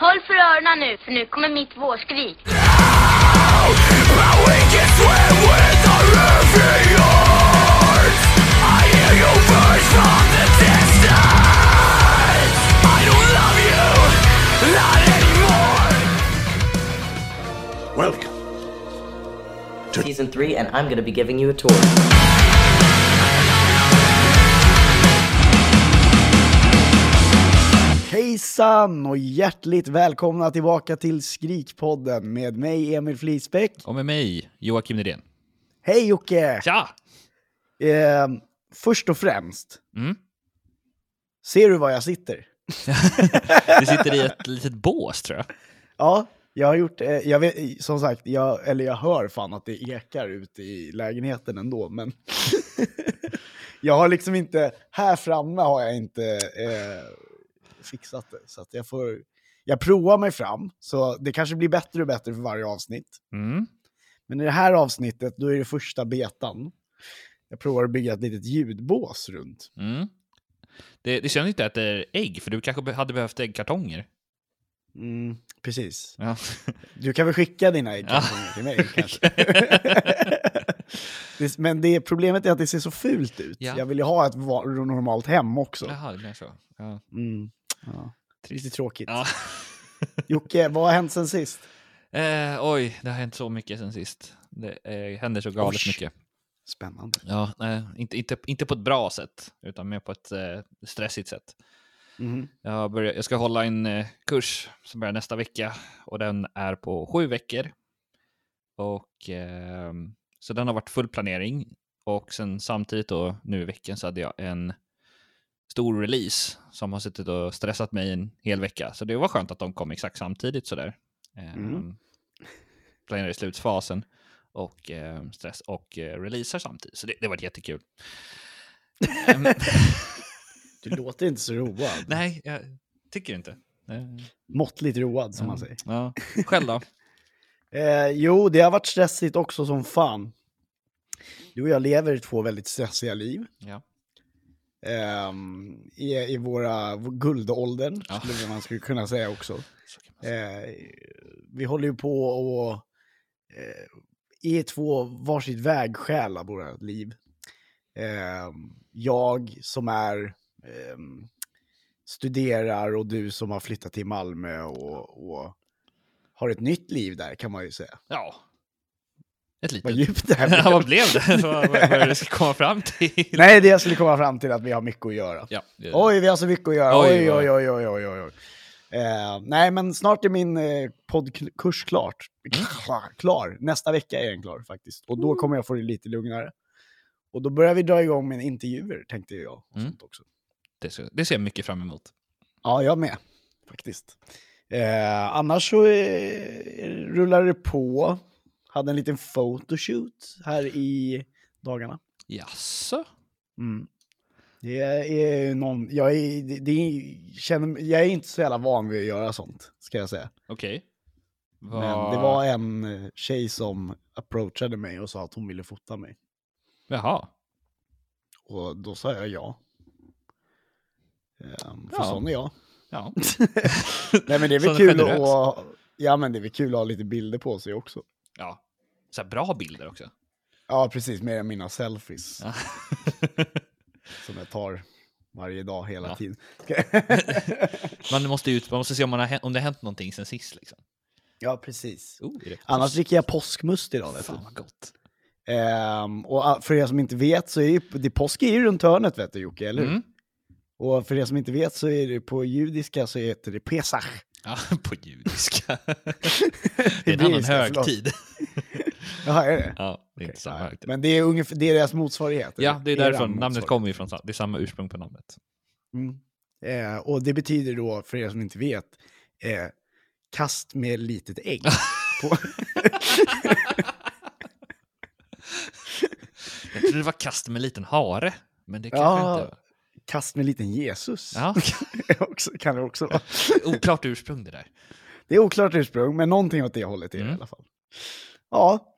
Håll för öronen nu, för nu kommer mitt vårskrik. Welcome. To season three, and I'm going to be giving you a tour. Hejsan och hjärtligt välkomna tillbaka till Skrikpodden med mig Emil Flisbäck. Och med mig, Joakim Nydén. Hej Jocke! Tja! Eh, först och främst, Mm. ser du var jag sitter? Du sitter i ett litet bås tror jag. Ja, jag har gjort, eh, jag vet, som sagt, jag, eller jag hör fan att det ekar ute i lägenheten ändå, men jag har liksom inte, här framme har jag inte eh, fixat det, så att jag får, jag provar mig fram, så det kanske blir bättre och bättre för varje avsnitt. Mm. Men i det här avsnittet, då är det första betan. Jag provar att bygga ett litet ljudbås runt. Mm. Det, det känns inte att det är ägg, för du kanske hade behövt äggkartonger. Mm, precis. Ja. Du kan väl skicka dina äggkartonger till mig kanske? Det- Men det, problemet är att det ser så fult ut. Ja. Jag vill ju ha ett normalt hem också. Jaha, det så. Ja. Mm, ja. Lite tråkigt. Ja. Jocke, vad har hänt sen sist? Eh, oj, det har hänt så mycket sen sist. Det eh, händer så galet Oj. mycket. Spännande. Ja, nej, inte, inte, inte på ett bra sätt, utan mer på ett eh, stressigt sätt. Mhm. Jag, börjar, jag ska hålla en eh, kurs som börjar nästa vecka och den är på sju veckor. Och ehm, så den har varit full planering och sen samtidigt då nu i veckan så hade jag en stor release som har suttit och stressat mig en hel vecka. Så det var skönt att de kom exakt samtidigt sådär. Mm. Um, planerar i slutfasen och ehm, stress och eh, releasar samtidigt. Så det, det var jättekul. Ehm, Du låter inte så road. nej, jag tycker inte. Måttligt road som man Ja. säger. Ja. Själv då? Eh, jo, det har varit stressigt också som fan. Du och jag lever två väldigt stressiga liv. Ja. Ehm, i, I våra guldåldern, Ja. skulle man skulle kunna säga också. Eh, vi håller ju på och eh, är två varsitt vägskäl av våra liv. Ehm, jag som är ehm, studerar och du som har flyttat till Malmö och, och har ett nytt liv där kan man ju säga. Ja. Ett litet. Vad djupt det här Ja, blev. vad blev det? vad, vad, vad det du ska komma fram till? Nej, det jag skulle komma fram till att vi har mycket att göra. Ja, det- Oj, vi har så mycket att göra. Oj, Oj, oj, oj, oj, oj. Eh, nej, men snart är min eh, poddkurs klart. Klar, klar. Nästa vecka är den klar faktiskt. Och då kommer jag få det lite lugnare. Och då börjar vi dra igång med intervjuer, tänkte jag. Mm. sånt också. det, ser, det ser jag mycket fram emot. Ja, jag med. Faktiskt. Eh, annars så eh, rullar det på. Hade en liten photoshoot här i dagarna. Jaså? Mm. Det är någon, jag, är, det, det känner, jag är inte så jävla van vid att göra sånt, ska jag säga. Okej. Men det var en eh, tjej som approachade mig och sa att hon ville fota mig. Jaha. Och då sa jag ja. Ehm, för Ja. sån är jag. Ja. Nej men det är väl Sån kul generös. att, ha- ja, men det är väl kul att ha lite bilder på sig också. Ja. Så bra bilder också. Ja, precis. Mer än mina selfies Ja. som jag tar varje dag hela Ja. tiden. Man måste ut, man måste se om, man har, om det har hänt någonting sen sist. Liksom. ja, precis. Oh, Annars dricker jag påskmust idag. Vet. Fan vad gott. Ehm, och för er som inte vet så är ju, det påsk är ju runt hörnet vet du Jocke, eller hur? Mm. Och för er som inte vet så är det på judiska så heter det Pesach. Ja, på judiska. det är en annan högtid. Jaha, är det? Ja, det är inte samma högtid. Men det är, ungefär, det är deras motsvarighet. Ja, det är därifrån namnet kommer ifrån. Det är samma ursprung på namnet. Mm. Eh, och det betyder då, för er som inte vet, eh, kast med litet ägg. Jag trodde det var kast med en liten hare. Men det kanske Ja. inte. Kast med liten Jesus. Ja, kan det också vara. oklart ursprung det där. Det är oklart ursprung, men någonting åt det hållet är det Mm. i alla fall. Ja.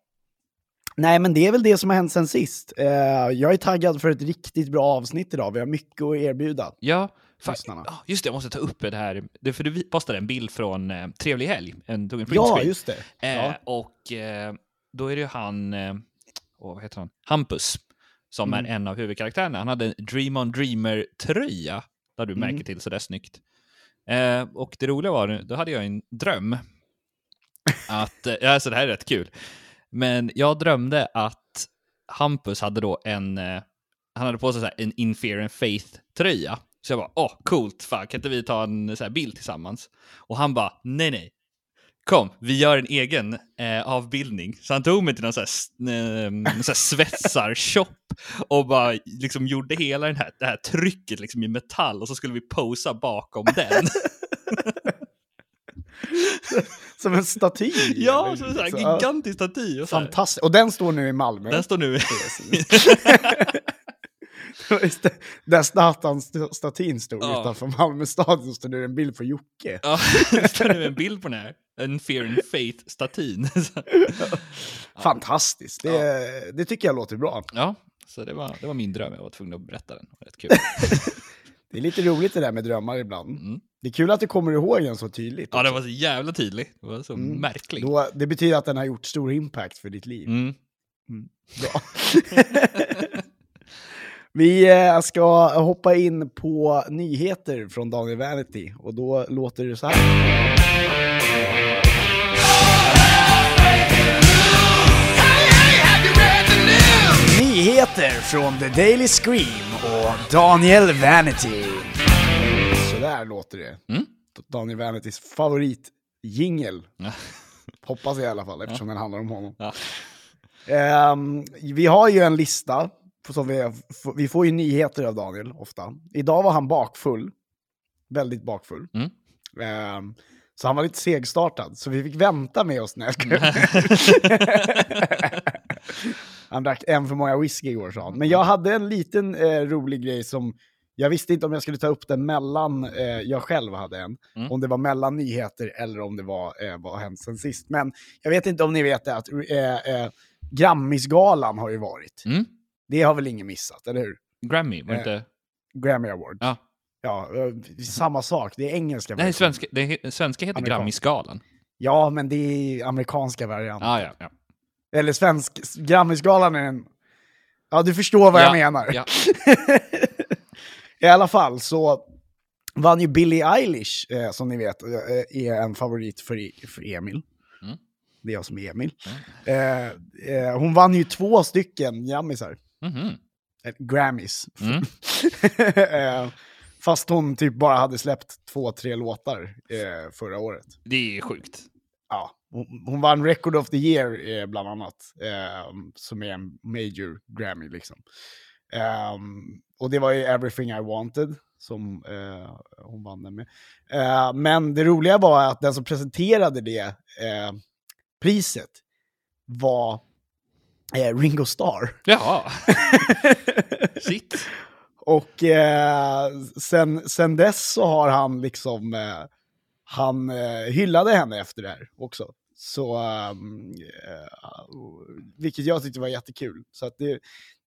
Nej, men det är väl det som har hänt sen sist. Eh, jag är taggad för ett riktigt bra avsnitt idag. Vi har mycket att erbjuda. Ja, lyssnarna. just det, jag måste ta upp det här. Det, för du postade en bild från eh, Trevlig helg. En, tog en Ja, just det. Eh, Ja. Och eh, då är det ju han, eh, åh, vad heter han? Hampus, som Mm. är en av huvudkaraktärerna. Han hade en Dream on Dreamer-tröja, där du Mm. märker till sådär snyggt. Eh, och det roliga var, då hade jag en dröm. att, eh, ja, alltså det här är rätt kul. Men jag drömde att Hampus hade då en, eh, han hade på sig så här en Inferior Faith-tröja. Så jag bara, åh, coolt, fan, kan inte vi ta en så här bild tillsammans? Och han bara, nej, nej. Kom, vi gör en egen eh, avbildning. Så han tog mig till någon så här, eh, någon så här svetsarshop och bara liksom gjorde hela den här, det här trycket liksom i metall och så skulle vi posa bakom den. Som en staty. ja, som en så gigantisk staty. Och. Fantastiskt. Och den står nu i Malmö. Den står nu... Just det. Där Zlatan-statyn stod Ja. utanför Malmö stadion står nu en bild på Jocke. Ja, det står nu en bild på den här. En Fear and Faith-statyn. Fantastiskt. Det, det tycker jag låter bra. ja, så det var, det var min dröm. Jag var tvungen att berätta den. Det Rätt kul. Det är lite roligt det där med drömmar ibland. Mm. Det är kul att du kommer ihåg den så tydligt. Ja, den också. var så jävla tydlig. Det var så Mm. märklig. Då, det betyder att den har gjort stor impact för ditt liv. Mm. Bra. Vi eh, ska hoppa in på nyheter från Daniel Vanity och då låter det så här. Nyheter från The Daily Scream och Daniel Vanity. Så där låter det. Mm. Daniel Vanitys favoritjingel. Ja. Hoppas jag i alla fall, eftersom den handlar om honom. Ja. Ehm, vi har ju en lista, som vi, vi får ju nyheter av Daniel ofta. Idag var han bakfull, väldigt bakfull. Mm. Ehm, så han var lite segstartad, så vi fick vänta med oss. Skojar. Han drack en för många whisky igår sa han. Men jag hade en liten eh, rolig grej som jag visste inte om jag skulle ta upp den mellan, eh, jag själv hade en, Mm. om det var mellan nyheter eller om det var eh, vad har hänt sen sist. Men jag vet inte om ni vet det, att eh, eh, Grammisgalan har ju varit. Mm. Det har väl ingen missat, eller hur? Grammy, var det Eh, inte? Grammy Award. Ja. Ja, eh, samma sak, det är engelska Nej, svenska, det, svenska heter Amerikan. Grammisgalan. Ja, men det är amerikanska varianter. Ah, ja, ja. Eller svensk, Grammisgalan är en... Ja, du förstår vad jag Ja, menar. ja. I alla fall så vann ju Billie Eilish, eh, som ni vet, eh, är en favorit för, E- för Emil. Mm. Det är jag som är Emil. Eh, eh, hon vann ju två stycken Grammisar. Eh, Grammys. Mm. eh, fast hon typ bara hade släppt två, tre låtar eh, förra året. Det är sjukt. Ja, hon, hon vann Record of the Year eh, bland annat, eh, som är en major Grammy liksom. Ehm, och det var ju Everything I Wanted som eh, hon vann den med. Eh, men det roliga var att den som presenterade det priset var eh, Ringo Starr. Jaha. Shit. Och eh, sen, sen dess så har han liksom, eh, han eh, hyllade henne efter det här också. Så, eh, vilket jag tyckte var jättekul. Så att det,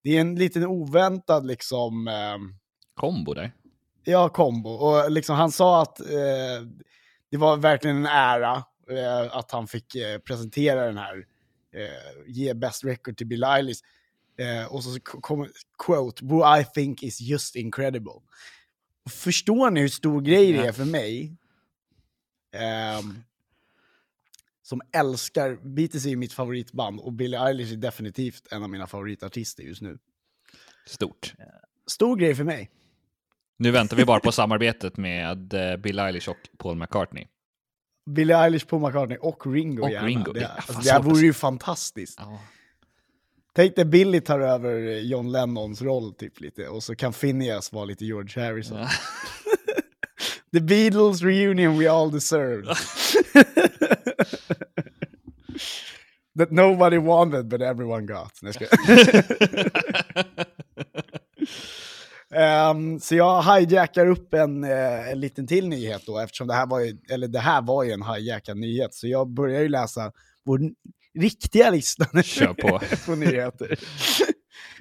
det är en liten oväntad liksom, ehm, Kombo där. ja, kombo. Och liksom han sa att eh, det var verkligen en ära eh, att han fick presentera den här, eh, ge best record till Bill Eilish. Eh, och så kommer quote, who I think is just incredible. Förstår ni hur stor grej det är för mig? Ehm, som älskar, Beatles är ju mitt favoritband och Billie Eilish är definitivt en av mina favoritartister just nu. Stort. Stor grej för mig. Nu väntar vi bara på samarbetet med eh, Bill Eilish och Paul McCartney. Billie Eilish, Paul McCartney och Ringo Och gärna. Ringo, Det, alltså, det här vore ju fantastiskt. Ja. Tänk dig Billy tar över John Lennons roll typ lite och så kan Phineas vara lite George Harrison. Ja. The Beatles reunion we all deserved. That nobody wanted but everyone got. Ehm, så jag hijackar upp en, eh, en liten till nyhet då, eftersom det här var ju, eller det här var ju en hijackad nyhet. Så jag börjar ju läsa vår riktiga lista Kör på. på nyheter.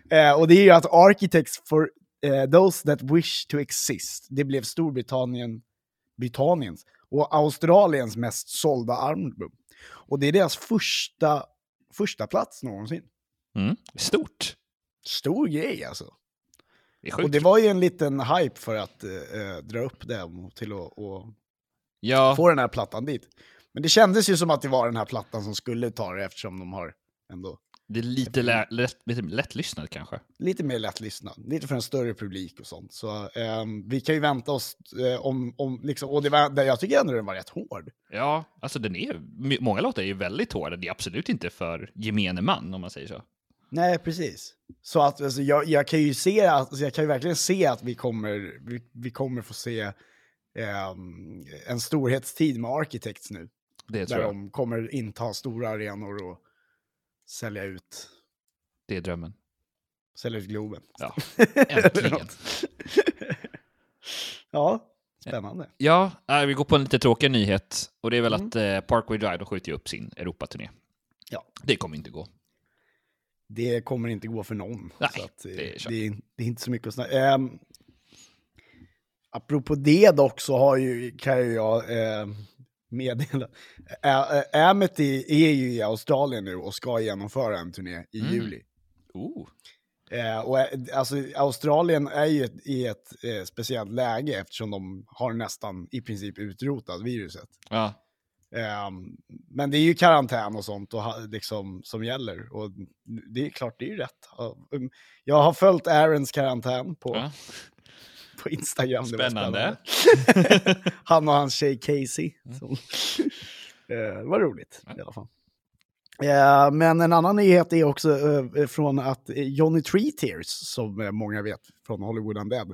Eh, och det är ju att Architects for eh, Those That Wish To Exist. Det blev Storbritannien, Britanniens och Australiens mest sålda album. Och det är deras första, första plats någonsin. Mm. Stort. Stor grej alltså. Det. Och det var ju en liten hype för att eh, dra upp det till att och Ja, få den här plattan dit. Men det kändes ju som att det var den här plattan som skulle ta det eftersom de har ändå det är lite lä- lätt, lite lättlyssnat kanske. lite mer lättlyssnad, lite för en större publik och sånt. Så ehm, vi kan ju vänta oss eh, om, om liksom, och det var, jag tycker ändå den var rätt hård. Ja, alltså den är, många låtar är ju väldigt hårda. Det är absolut inte för gemene man om man säger så. Nej, precis. Så att alltså, jag, jag kan ju se, att, alltså, jag kan ju verkligen se att vi kommer, vi, vi kommer få se ehm, en storhetstid med Architects nu. Det tror Där jag. de kommer inta stora arenor och sälja ut, Det är drömmen. sälja ut Globen. Ja, äntligen. ja, spännande. Ja, vi går på en lite tråkig nyhet. Och det är väl Mm. att eh, Parkway Drive har skjutit upp sin Europaturné. Ja. Det kommer inte gå. Det kommer inte gå för någon. Nej, så att, eh, det är det, det är inte så mycket att snacka. Um, apropå det dock så har ju, kan ju jag eh, meddela. Ä- Ä- Amity är ju i Australien nu och ska genomföra en turné i Mm. juli. Oh. Eh, och, eh, alltså, Australien är ju ett, i ett eh, speciellt läge eftersom de har nästan i princip utrotat viruset. Ja. Ehm, men det är ju karantän och sånt och liksom, som gäller. Och det är klart, det är ju rätt. Ja, um, Jag har följt Aarons karantän på, ja. på Instagram. Spännande. spännande. Han och hans tjej Casey. Eh, det var roligt i alla fall. Eh, men en annan nyhet är också eh, från att eh, Johnny Tree Tears, som eh, många vet från Hollywood Undead,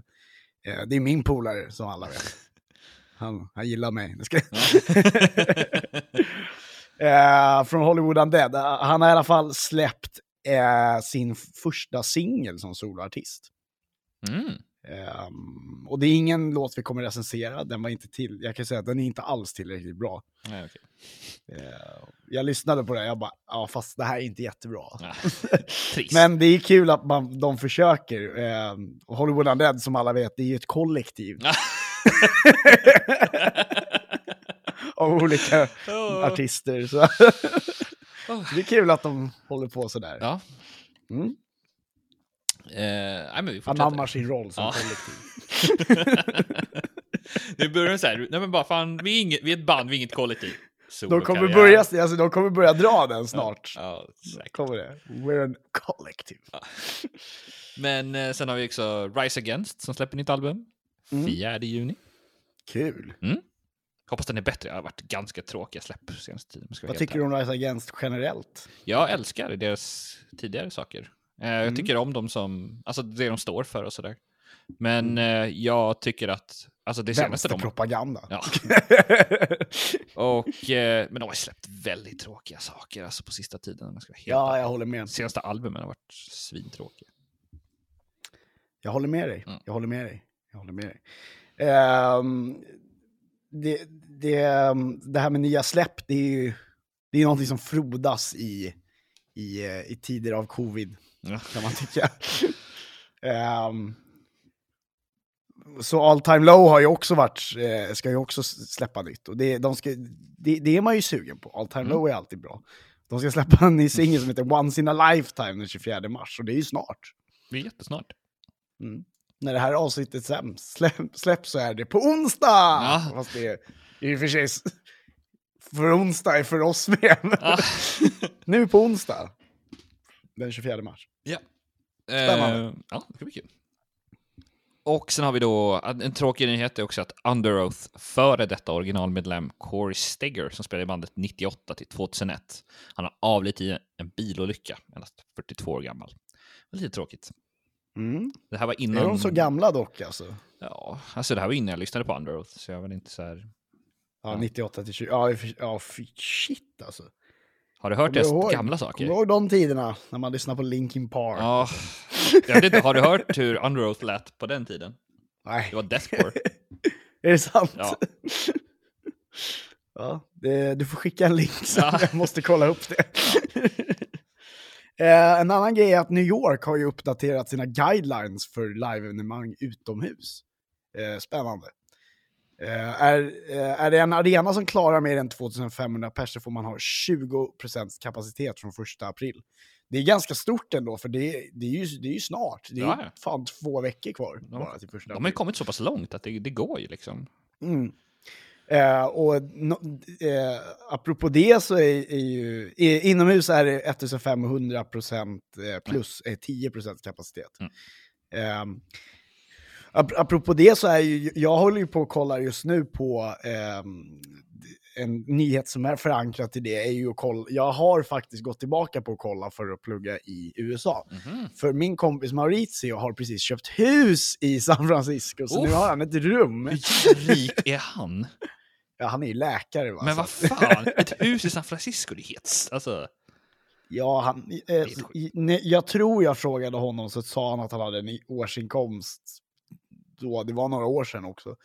eh, det är min polare som alla vet. Han, han gillar mig. Ska... eh, från Hollywood Undead. Eh, Han har i alla fall släppt eh, sin första singel som soloartist. Mm. Ehm, och det är ingen låt vi kommer recensera, den var inte till, jag kan säga att den är inte alls tillräckligt bra. Nej, okej. Eh, jag lyssnade på det, jag bara, ja fast det här är inte jättebra. Ja. Trist. Men det är kul att man, de försöker. Och Hollywood Undead som alla vet, det är ju ett kollektiv av olika artister. Så. det är kul att de håller på sådär. Ja. Mm. Eh, nej, men vi fortsätter. Anammar sin roll som Ja. kollektiv. det börjar så här, nej men bara fan, vi är, inget, vi är ett band, vi är inget kollektiv. De kommer, börja, alltså, de kommer börja dra den snart. Ja, säkert. Kommer det. We're an collective. Men eh, sen har vi också Rise Against som släpper nytt album. Mm. 4 juni. Kul. Hoppas den är bättre. Det har varit ganska tråkiga släpp senaste tiden. jag Vad tycker du om Rise Against generellt? Jag älskar deras tidigare saker. Eh, Jag Mm. tycker om dem som, alltså det de står för och sådär. Men Mm. eh, jag tycker att, alltså det senaste de... Vänsterpropaganda. Ja. Och, eh, men de har släppt väldigt tråkiga saker alltså på sista tiden. Jag ska vara Ja, jag håller med. Senaste albumen har varit svintråkiga. Jag håller med dig. Mm. Jag håller med dig. Jag håller med dig. Ehm, det, det, det här med nya släpp, det är ju det är någonting som frodas i, i, eh, i tider av covid, Ja. kan man tycka. Ehm, så All Time Low har ju också varit, eh, ska ju också släppa nytt. Och det, de ska, det, det är man ju sugen på. All Time Mm. Low är alltid bra. De ska släppa en ny singel som heter Once in a Lifetime den 24 mars, och det är ju snart. Det är jättesnart. Mm. När det här avsnittet släpps, släpp, släpps så är det på onsdag! Ja. Fast det är i och för sig... För onsdag är för oss med. Ah. nu på onsdag. Den 24 mars. Ja. Spännande. Eh, ja, det ska bli kul. Och sen har vi då, en tråkig nyhet är också att Under Oath före detta originalmedlem Corey Steger som spelade i bandet 98 till 2001. Han har avlidit i en bilolycka, endast 42 år gammal. Lite tråkigt. Mm. Det här var Är innan... de så gamla dock alltså? Ja, alltså det här var innan jag lyssnade på Under Oath, så jag var inte så här... Ja, Ja. 98 till 20. Ja, ja shit alltså. Har du hört Kommer ihåg- gamla Kommer saker? du ihåg de tiderna när man lyssnade på Linkin Park? Ja. Jag vet inte, har du hört hur Under Oath lät på den tiden? Nej, Det var deathcore. är det sant? Ja. Ja, det, du får skicka en link så Ja. jag måste kolla upp det. Eh, en annan grej är att New York har ju uppdaterat sina guidelines för live-evenemang utomhus. Eh, spännande. Eh, är, eh, är det en arena som klarar mer än 2500 pers så får man ha 20% kapacitet från första april. Det är ganska stort ändå, för det, det, är, ju, det är ju snart. Det är Ja, ja. fan två veckor kvar Ja. bara till första De har ju kommit så pass långt att det, det går ju liksom. Mm. Eh, och no, eh, apropå det så är, är ju, i, inomhus är det 1500 procent eh, plus eh, 10 procent kapacitet. Mm. Eh, ap apropå det så är ju, jag håller ju på och kollar just nu på ehm, en nyhet som är förankrad till det är ju att kolla, jag har faktiskt gått tillbaka på att kolla för att plugga i USA. Mhm. För min kompis Maurizio har precis köpt hus i San Francisco, så nu Uff. har han ett rum. Hur rik är han? Ja, han är ju läkare va? Men vad fan, ett hus i San Francisco, det är helt... Alltså, Ja, han, eh, jag tror jag frågade honom så sa han att han hade en årsinkomst då, det var några år sedan också.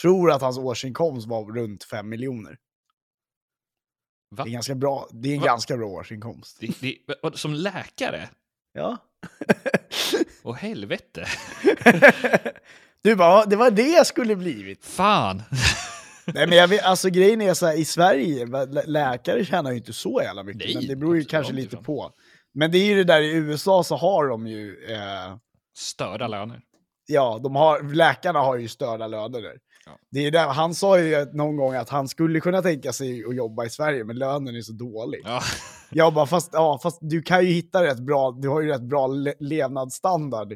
Tror att hans årsinkomst var runt 5 miljoner. va? Det är, ganska bra, det är en Va? ganska bra årsinkomst. Det, det, som läkare? Ja. Åh helvete. du bara, det var det jag skulle blivit. Fan. Nej men jag vet, alltså grejen är så här, i Sverige, lä- läkare tjänar ju inte så jävla mycket, Nej, men det beror ju kanske lite ifrån. på. Men det är ju det där i USA så har de ju, eh, Störda löner. ja, de har, läkarna har ju störda löner där. Ja. Det är där, han sa ju någon gång att han skulle kunna tänka sig att jobba i Sverige, men lönen är så dålig. Ja. Jag bara, fast, ja, fast du kan ju hitta rätt bra, du har ju rätt bra le levnadsstandard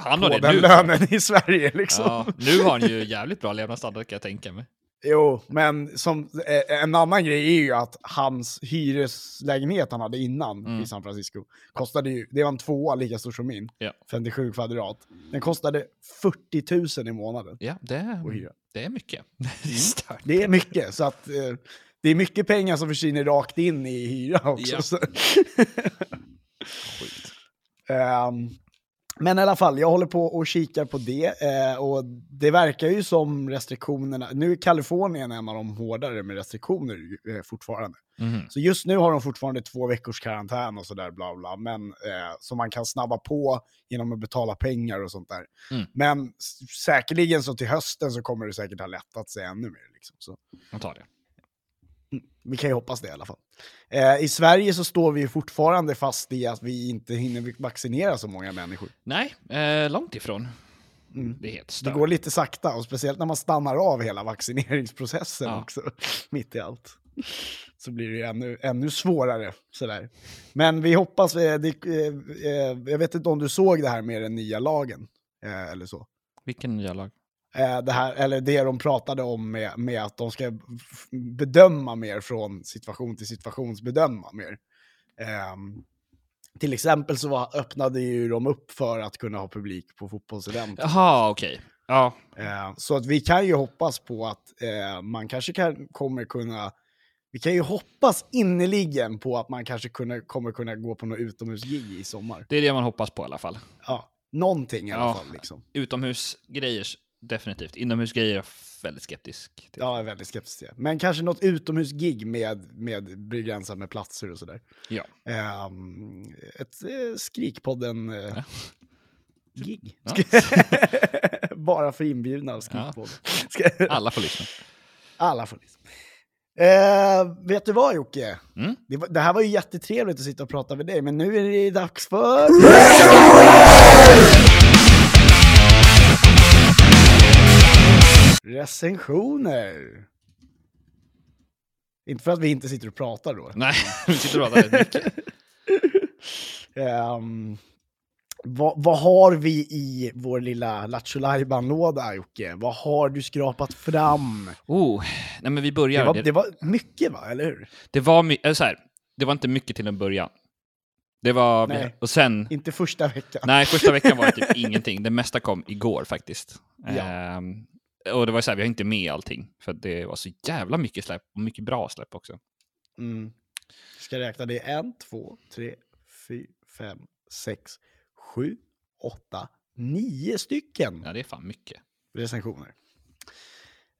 Han på har det den nu. lönen i Sverige liksom. Ja, nu har han ju jävligt bra levnadsstandard kan jag tänka mig. Jo, men som, eh, en annan grej är ju att hans hyreslägenhet han hade innan Mm. i San Francisco kostade ju, det var en tvåa lika stor som min, Ja. 57 kvadrat. Den kostade 40 000 i månaden Ja, det, hyra. det är mycket. Det är stört. Det är mycket, så att eh, det är mycket pengar som försvinner rakt in i hyra också. Ja. Så. Men i alla fall, jag håller på och kikar på det eh, och det verkar ju som restriktionerna, nu är Kalifornien en av de hårdare med restriktioner eh, fortfarande. Mhm. Så just nu har de fortfarande två veckors karantän och sådär bla bla, men eh, som man kan snabba på genom att betala pengar och sånt där. Mm. Men säkerligen så till hösten så kommer det säkert ha lättat sig ännu mer. Liksom. Så Jag tar det. vi kan ju hoppas det i alla fall. Eh, I Sverige så står vi fortfarande fast i att vi inte hinner vaccinera så många människor. Nej, eh, långt ifrån. Mm. Det Det går lite sakta, och speciellt när man stannar av hela vaccineringsprocessen Ja. också, mitt i allt. Så blir det ju ännu, ännu svårare. Sådär. Men vi hoppas, eh, det, eh, eh, jag vet inte om du såg det här med den nya lagen, eh, eller så. Vilken nya lag? Eh, det här, eller det de pratade om med, med att de ska bedöma mer från situation till situationsbedöma mer. Ehm, till exempel så var, öppnade ju de upp för att kunna ha publik på fotbollsevent. Jaha, okej. Ja, Eh, så att vi kan ju hoppas på att eh, man kanske kan, kommer kunna... Vi kan ju hoppas innerligen på att man kanske kunna, kommer kunna gå på något utomhusgig i sommar. det är det man hoppas på i alla fall. Ja, någonting i alla Ja. fall. Liksom. Utomhusgrejer, definitivt. Inomhusgrejer är jag väldigt skeptisk till. Ja, jag är väldigt skeptisk till. Men kanske något utomhusgig med, med begränsat med platser och sådär. Ja. Ehm, ett eh, Skrikpodden eh, Ja. gig. Ja. Bara för inbjudna av Skrikpodden. Ska- Alla får lyssna. Alla får lyssna. Eh, vet du vad Jocke? Mm. Det, var, det här var ju jättetrevligt att sitta och prata med dig, men nu är det dags för... Recensioner. Inte för att vi inte sitter och pratar då. Nej, vi sitter och pratar mycket. Ehm, vad, vad har vi i vår lilla Lattjo låda Jocke? Vad har du skrapat fram? Oh, nej men vi Det börjar. var, Det, det var mycket va, eller hur? det var, eller så här, det var inte mycket till en början. Det var, Nej. och sen, Inte första veckan. nej första veckan var det typ ingenting. Det mesta kom igår faktiskt. Ja. Ehm, och det var så här, vi har inte med allting. För det var så jävla mycket släpp, och mycket bra släpp också. Mm. Ska räkna det? En, två, tre, fyra, fem, sex, sju, åtta, nio stycken Ja, det är fan mycket. recensioner.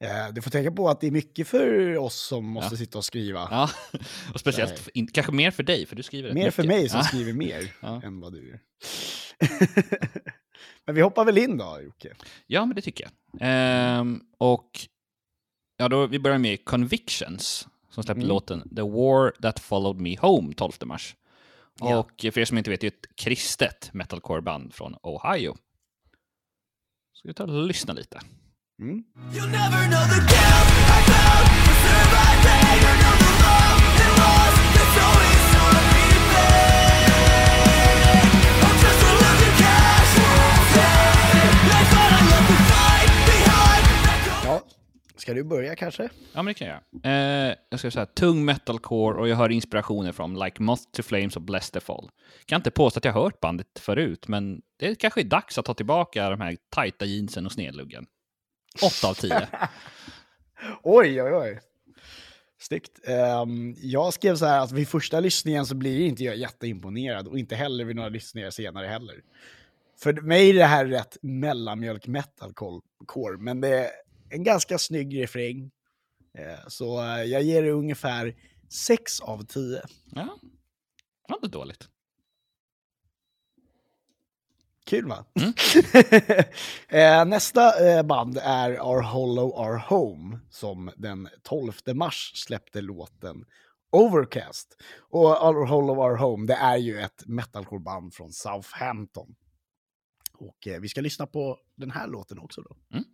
Eh, du får tänka på att det är mycket för oss som måste Ja. sitta och skriva. Ja, och speciellt, in, kanske mer för dig, för du skriver Mer för mig som Ja. skriver mer än vad du gör. Men vi hoppar väl in då, Jocke? Ja, men det tycker jag. Ehm, och ja, då, vi börjar med Convictions, som släppte Mm. låten The War That Followed Me Home 12 mars. Ja. Och för er som inte vet, det är ett kristet metalcore-band från Ohio. Ska vi ta och lyssna lite? Mm. Ska du börja kanske? Ja, men det kan jag göra. Eh, jag ska säga tung metalcore och jag hör inspirationer från Like Moth to Flames och Bless the Fall. Kan inte påstå att jag hört bandet förut, men det kanske är dags att ta tillbaka de här tajta jeansen och snedluggen. 8 av 10. Oj, oj, oj. Snyggt. Ehm, jag skrev så här att vid första lyssningen så blir inte jag jätteimponerad och inte heller vid några lyssningar senare heller. För mig är det här rätt mellanmjölk metalcore, men det är en ganska snygg refräng. Eh, så eh, jag ger det ungefär 6 av 10. Ja, det var inte dåligt. Kul va? Mm. eh, nästa band är Our Hollow Our Home som den 12 mars släppte låten Overcast. Och Our Hollow Our Home det är ju ett metalcore-band från Southampton. Och vi ska lyssna på den här låten också då. Coming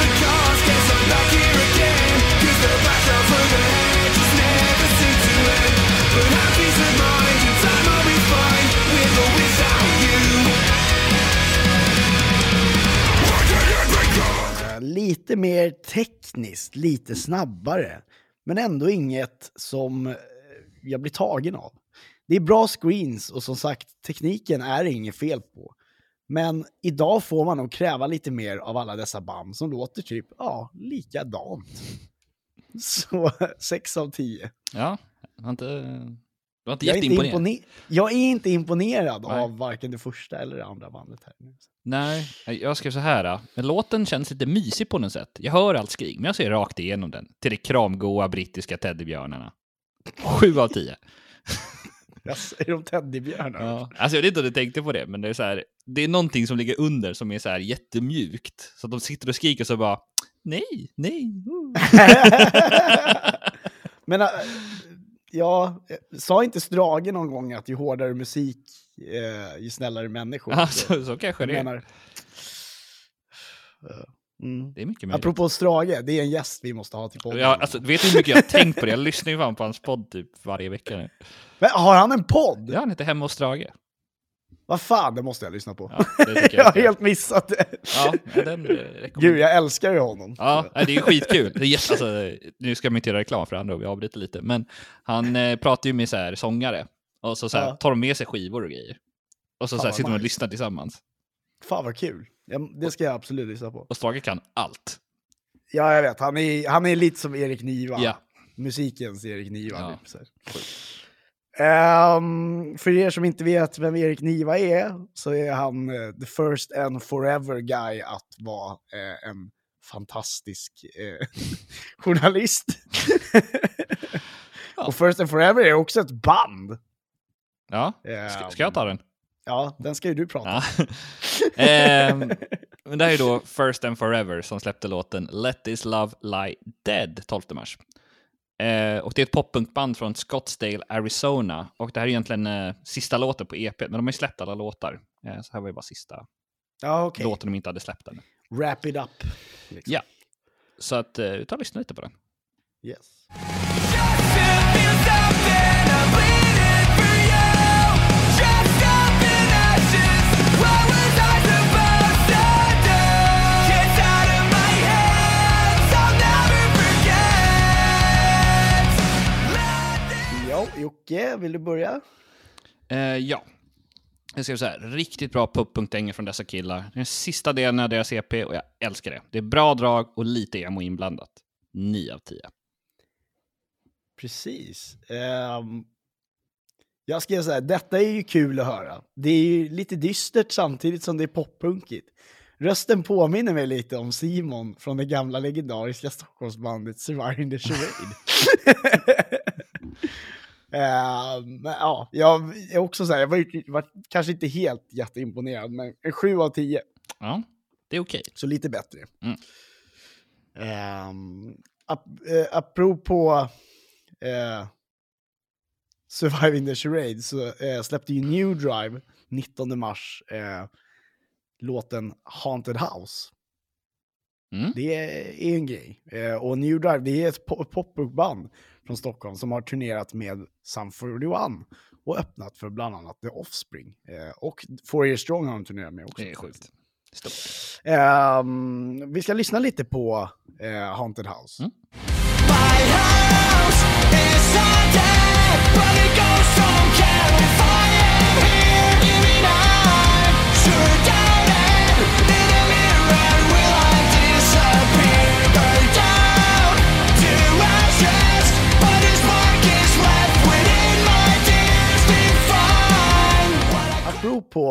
lite mer tekniskt, lite snabbare. Men ändå inget som eh, jag blir tagen av. Det är bra screens och som sagt, tekniken är det inget fel på. Men idag får man nog kräva lite mer av alla dessa band som låter typ, ja, likadant. Så 6 av 10. Ja, inte, eh, det var inte Jag är inte, jag är inte imponerad Nej. av varken det första eller det andra bandet här. Nej, jag skrev så här. då. Men låten känns lite mysig på något sätt. Jag hör allt skrik, men jag ser rakt igenom den. Till de kramgoa brittiska teddybjörnarna. Sju av tio. Yes, är de teddybjörnar? Ja. Alltså jag vet inte om du tänkte på det, men det är så här. Det är någonting som ligger under som är så här jättemjukt. Så att de sitter och skriker så bara nej, nej. oh." Men äh, ja, äh, sa inte Strage någon gång att ju hårdare musik, äh, ju snällare människor? Ja, så, kanske det är. äh, mm. Det är mycket möjligt. Apropå Strage, det är en gäst vi måste ha till podden. Ja, alltså, vet du hur mycket jag har tänkt på det? Jag lyssnar ju fan på hans podd typ varje vecka nu. Men har han en podd? Ja, han heter Hemma hos Strage. Vad fan, det måste jag lyssna på. Ja, tycker jag har helt missat det. Ja, den eh, Gud, jag älskar ju honom. Ja, det är ju skitkul. Det är jätte, alltså, nu ska man inte göra reklam för andra, vi avbryter lite. Men han eh, pratar ju med så här, sångare. Och så, så här, Ja. tar de med sig skivor och grejer. Och så, Fan, så här, sitter de och lyssnar tillsammans. Fan vad kul. Det ska jag absolut lyssna på. Och Strage kan allt. Ja, jag vet. Han är, han är lite som Erik Niva. Ja. Musikens Erik Niva. Ja. Typ, Ehm, för er som inte vet vem Erik Niva är, så är han eh, the first and forever guy att vara eh, en fantastisk eh, journalist. Ja. Och First and Forever är också ett band. Ja, ska, ska jag ta den? Ja, den ska ju du prata om. Ja. Ehm, men det här är då First and Forever som släppte låten Let This Love Lie Dead 12 mars. Eh, och det är ett poppunkband från Scottsdale, Arizona. Och det här är egentligen eh, sista låten på EP, men de har ju släppt alla låtar. Eh, så här var ju bara sista Ja, okej. låten de inte hade släppt än. Wrap it up. Liksom. Ja. Så att, eh, ta och lyssna lite på den. Yes. Vill du börja? Eh, ja. Jag ska säga riktigt bra pop-punkdänger från dessa killar. Den sista delen av deras EP och jag älskar det. Det är bra drag och lite emo inblandat. 9 av 10. Precis. Ehm, jag ska säga, detta är ju kul att höra. Det är ju lite dystert samtidigt som det är poppunkigt. Rösten påminner mig lite om Simon från det gamla legendariska Stockholmsbandet Surviving the Charade. Men ja, jag är också så här, jag var, var kanske inte helt jätteimponerad, men en 7 av 10. Ja, det är okej. Så lite bättre. Mm. Um, ap eh, apropå eh, Surviving the Charade så eh, släppte ju New Drive 19 mars eh, låten Haunted House. Mm. Det är, en grej. Och New Drive det är ett po- poppunkband från Stockholm som har turnerat med Sum 41 och öppnat för bland annat The Offspring. Eh, och Four Year Strong har de turnerat med också. Det är sjukt. Ehm, vi ska lyssna lite på eh, Haunted House. Mm. My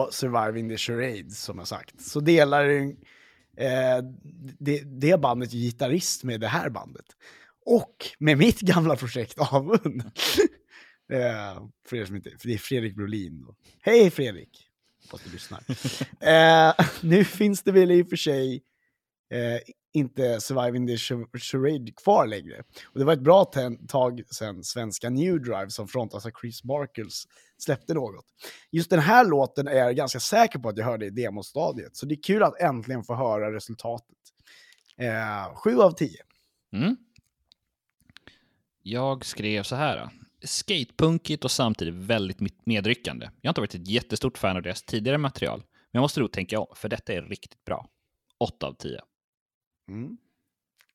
Apropå Surviving the Charade, som jag sagt, så delar eh, det, det bandet gitarrist med det här bandet. Och med mitt gamla projekt Avund. eh, för er som inte, för det är Fredrik Brolin. Då. Hej Fredrik! Hoppas du lyssnar. eh, nu finns det väl i och för sig eh, inte Surviving the Charade kvar längre. Och det var ett bra tag sedan svenska New Drive som frontas av Chris Barkles släppte något. Just den här låten är jag ganska säker på att jag hörde i demostadiet, så det är kul att äntligen få höra resultatet. Eh, 7 av 10. Mm. Jag skrev så här. Skatepunkigt och samtidigt väldigt medryckande. Jag har inte varit ett jättestort fan av deras tidigare material, men jag måste nog tänka om, för detta är riktigt bra. 8 av 10. Mm.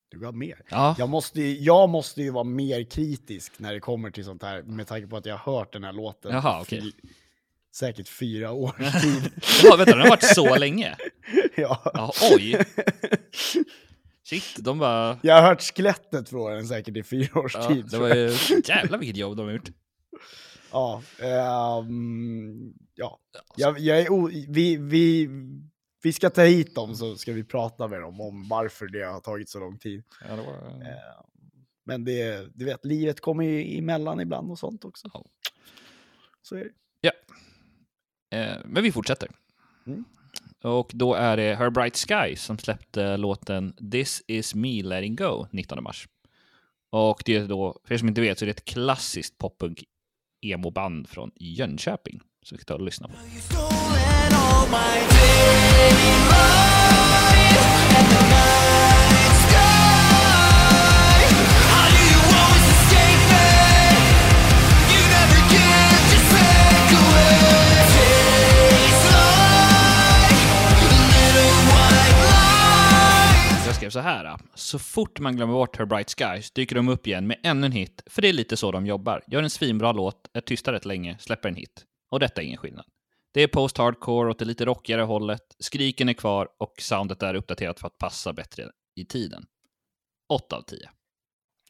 Du gav mer. Ja, Jag måste, ju- jag måste ju vara mer kritisk när det kommer till sånt här, med tanke på att jag har hört den här låten Jaha, fy- säkert fyra års tid. ja vänta, den har varit så länge. ja. Ja, oj. Shit, de bara... Jag har hört skelettet från den säkert i fyra års Ja, tid. det var ju... Jävlar vilket jobb de har gjort. Ja, ehm, ja. Jag, jag är o, vi, vi, vi ska ta hit dem så ska vi prata med dem om varför det har tagit så lång tid. Ja, det var... Eh, Men det, du vet, livet kommer ju emellan ibland och sånt också. Ja. Så är det. Eh, men vi fortsätter. Mm. Och då är det Her Bright Sky som släppte låten This is me letting go 19 mars. Och det är då, för er som inte vet, så är det ett klassiskt poppunk emo-band från Jönköping. Så vi ska ta och lyssna på så här. Äh. Så fort man glömmer bort Her Bright Skies dyker de upp igen med ännu en hit, för det är lite så de jobbar. Gör en svinbra låt, är tysta rätt länge, släpper en hit. Och detta är ingen skillnad. Det är post-hardcore åt det lite rockigare hållet, skriken är kvar och soundet är uppdaterat för att passa bättre i tiden. 8 av 10.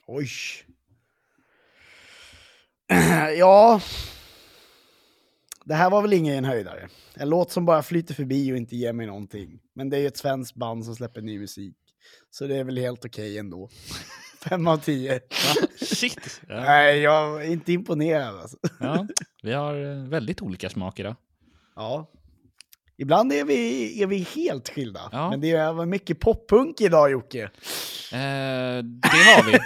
Oj. ja. Det här var väl ingen höjdare. En låt som bara flyter förbi och inte ger mig någonting. Men det är ju ett svenskt band som släpper ny musik. Så det är väl helt okej ändå. Fem av tio. Shit! Ja. Nej, jag är inte imponerad alltså. ja, vi har eh, väldigt olika smaker då. Ja. Ibland är vi, är vi helt skilda. Ja. Men det är mycket poppunk idag Jocke. Eh, det har vi.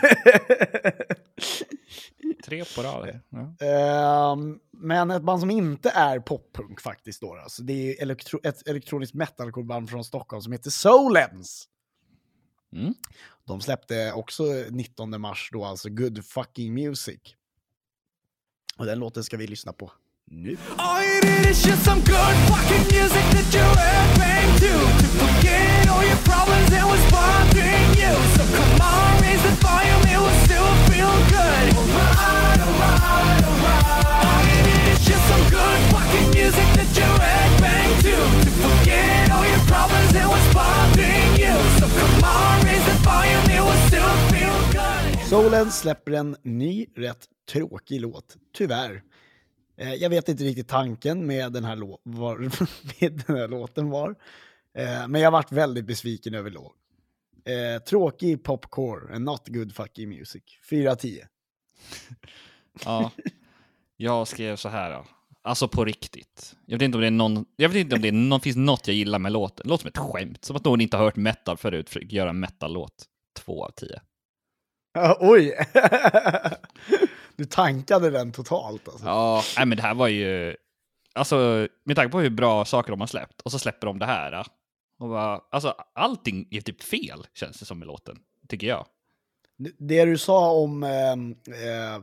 Tre på rad. Ja. Ehm, men ett band som inte är poppunk faktiskt då. Alltså, det är elektro ett elektroniskt metalcore-band från Stockholm som heter Solens. Mm. De släppte också 19 mars då, alltså Good Fucking Music. Och den låten ska vi lyssna på nu. All you need is just some good fucking music that you have bang to. To forget all your problems that was bothering you. So come on, raise the volume, it will still feel good. Alright, alright, alright All you need is just some good fucking music that you have bang to. To forget all your problems that was bothering you. So come on, raise the volume, it will still feel Violence släpper en ny, rätt tråkig låt, tyvärr. Eh, jag vet inte riktigt tanken med den här, lå- var, med den här låten var. Eh, men jag varit väldigt besviken överlag. Eh, tråkig popcore, and not good fucking music. 4-10. Ja. Jag skrev så här. Då. Alltså på riktigt. Jag vet inte om det är någon, jag vet inte om det är någon, finns något jag gillar med låten. Låter som ett skämt. Som att någon inte har hört metal förut försöker göra en metal-låt. Två av tio. Ja, oj! du tankade den totalt alltså. Ja, nej, men det här var ju... Alltså, med tanke på hur bra saker de har släppt, och så släpper de det här. ja. Och bara, alltså, allting är typ fel, känns det som med låten. Tycker jag. Det du sa om, eh, eh,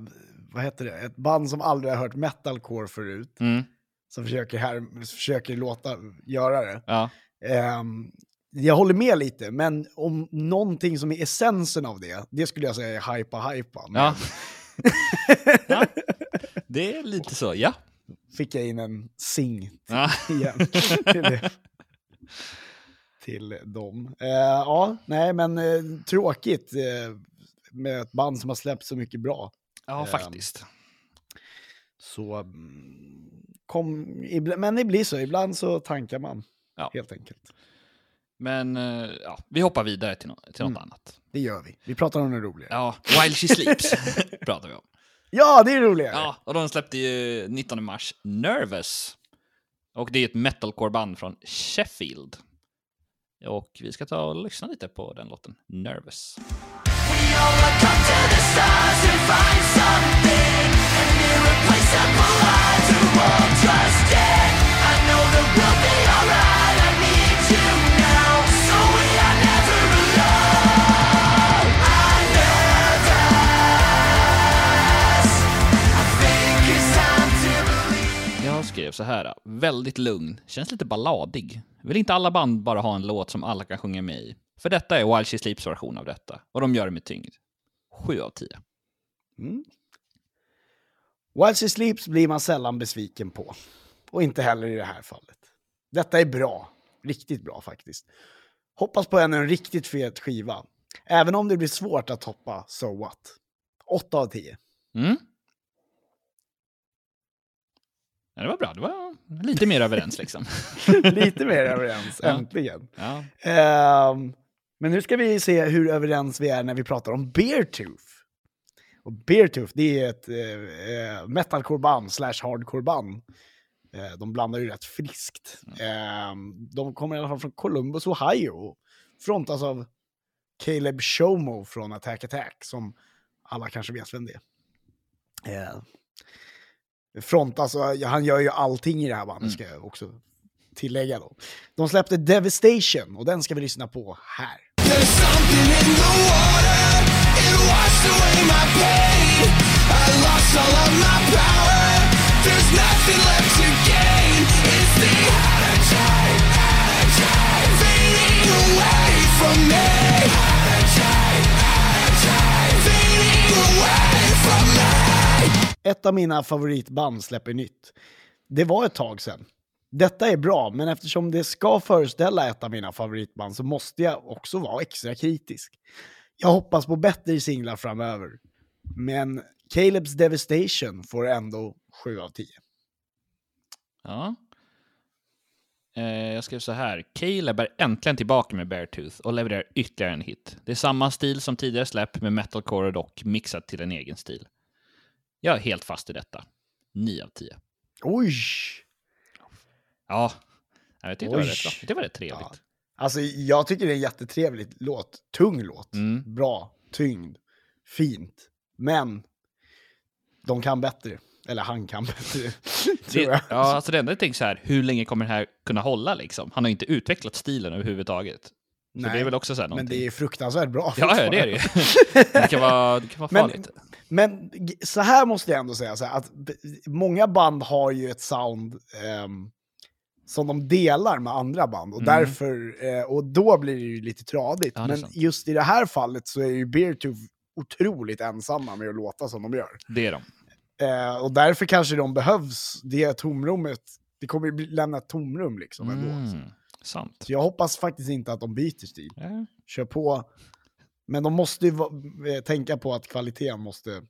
vad heter det, ett band som aldrig har hört metalcore förut, Mm. som försöker, här, försöker låta, göra det. Ja. Ehm, jag håller med lite, men om någonting som är essensen av det, det skulle jag säga är hypa hypa. Men Ja. Ja. Det är lite så, ja. fick jag in en sing ja. igen till, till dem. Eh, ja, nej men eh, tråkigt eh, med ett band som har släppt så mycket bra. Ja, Ehm, faktiskt. Så mm, kom, men det blir så, ibland så tankar man Ja. helt enkelt. Men eh, ja, vi hoppar vidare till, nå- till något Mm. annat. Det gör vi. Vi pratar om det roliga. Ja, Ja, While She Sleeps pratar vi om. det är roligare! Ja, och de släppte ju 19 mars Nervous. Och det är ett metalcore-band från Sheffield. Och vi ska ta och lyssna lite på den låten, Nervous. Jag skrev så här, väldigt lugn, känns lite balladig. Vill inte alla band bara ha en låt som alla kan sjunga med i? För detta är While She Sleeps version av detta, och de gör det med tyngd. 7 av 10. Mm. While she sleeps blir man sällan besviken på. Och inte heller i det här fallet. Detta är bra. Riktigt bra faktiskt. Hoppas på ännu en riktigt fet skiva. Även om det blir svårt att toppa So What. 8 av 10. Mm. Ja, det var bra, det var lite mer överens liksom. Lite mer överens, äntligen. Ja. Ehm, men nu ska vi se hur överens vi är när vi pratar om Beartooth. Och Beartooth, det är ett eh, eh, metalcore-band slash hardcore-band. Eh, de blandar ju rätt friskt. Ehm, de kommer i alla fall från Columbus, Ohio. Frontas av Caleb Shomo från Attack Attack, som alla kanske vet vem det är. Eh, frontas, alltså, han gör ju allting i det här bandet, ska jag också tillägga då. De släppte Devastation och den ska vi lyssna på här. Of from me. Energy, energy, fading away from me. Ett av mina favoritband släpper nytt. Det var ett tag sedan. Detta är bra, men eftersom det ska föreställa ett av mina favoritband så måste jag också vara extra kritisk. Jag hoppas på bättre singlar framöver. Men Caleb's Devastation får ändå 7 av 10. Ja. Eh, jag skrev så här. Caleb är äntligen tillbaka med Beartooth och levererar ytterligare en hit. Det är samma stil som tidigare släpp med metalcore och dock mixat till en egen stil. Jag är helt fast i detta. 9 av 10. Oj! Ja, jag tyckte det var Oj. rätt bra. Det var rätt trevligt. Ja. Alltså, jag tycker det är en jättetrevlig låt. Tung låt. Mm. Bra, tyngd, fint. Men de kan bättre. Eller han kan bättre, tror jag. Det, ja, alltså det enda jag tänker så här, hur länge kommer det här kunna hålla liksom? Han har ju inte utvecklat stilen överhuvudtaget. Så Nej, det är väl också så här Men det är fruktansvärt bra. Ja, ja, det är det ju. Det kan vara, det kan vara Men- farligt. Men g- så här måste jag ändå säga, så här, att många band har ju ett sound ehm, som de delar med andra band. Och, Mm. därför, eh, och då blir det ju lite tradigt. Ja, Men sant. just i det här fallet så är ju Beartooth otroligt ensamma med att låta som de gör. Det är de. Eh, och därför kanske de behövs, det tomrummet, det kommer ju bli- lämna ett tomrum liksom ändå. Mm, sant. Så jag hoppas faktiskt inte att de byter stil. Ja. Kör på Men de måste ju eh, tänka på att kvaliteten måste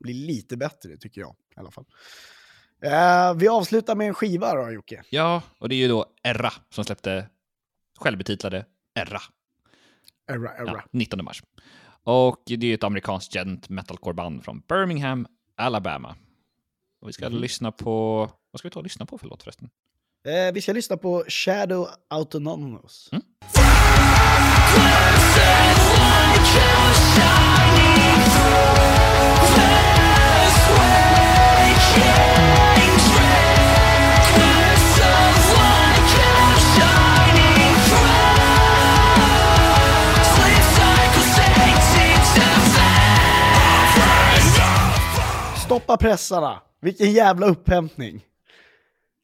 bli lite bättre, tycker jag i alla fall. Eh, vi avslutar med en skiva då, Jocke. Ja, och det är ju då Erra som släppte självbetitlade Erra Era, era. ja, 19 mars. Och det är ett amerikanskt gent metalcore-band från Birmingham, Alabama. Och vi ska Mhm. lyssna på... Vad ska vi ta och lyssna på för låt förresten? Eh, vi ska lyssna på Shadow Autonomous. Mm. Stoppa pressarna! Vilken jävla upphämtning!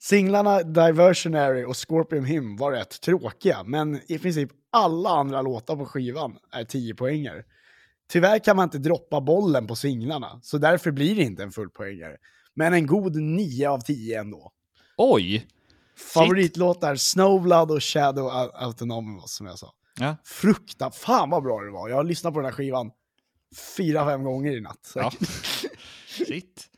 Singlarna Diversionary och Scorpion Hymn var rätt tråkiga, men i princip alla andra låtar på skivan är 10 poängare. Tyvärr kan man inte droppa bollen på singlarna, så därför blir det inte en full poängare. Men en god 9 av 10 ändå. Oj! Favoritlåtar Snowblood och Shadow Au- Autonomous som jag sa. Ja. Frukta, fan vad bra det var. Jag har lyssnat på den här skivan fyra, fem gånger i natt. Ja. Shit.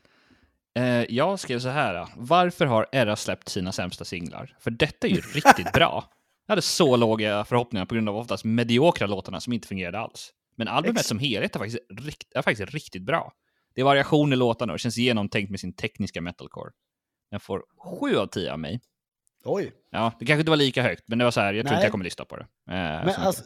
Eh, jag skrev så här. då. Varför har Erra släppt sina sämsta singlar? För detta är ju riktigt bra. Jag hade så låga förhoppningar på grund av oftast mediokra låtarna som inte fungerade alls. Men albumet Ex- som helhet är faktiskt, rikt, är faktiskt riktigt bra. Det är variation i låtarna och känns genomtänkt med sin tekniska metalcore. Den får 7 av 10 av mig. Oj. Ja, det kanske inte var lika högt, men det var så här, jag tror Nej. inte jag kommer lyssna på det. Eh, Men, alltså,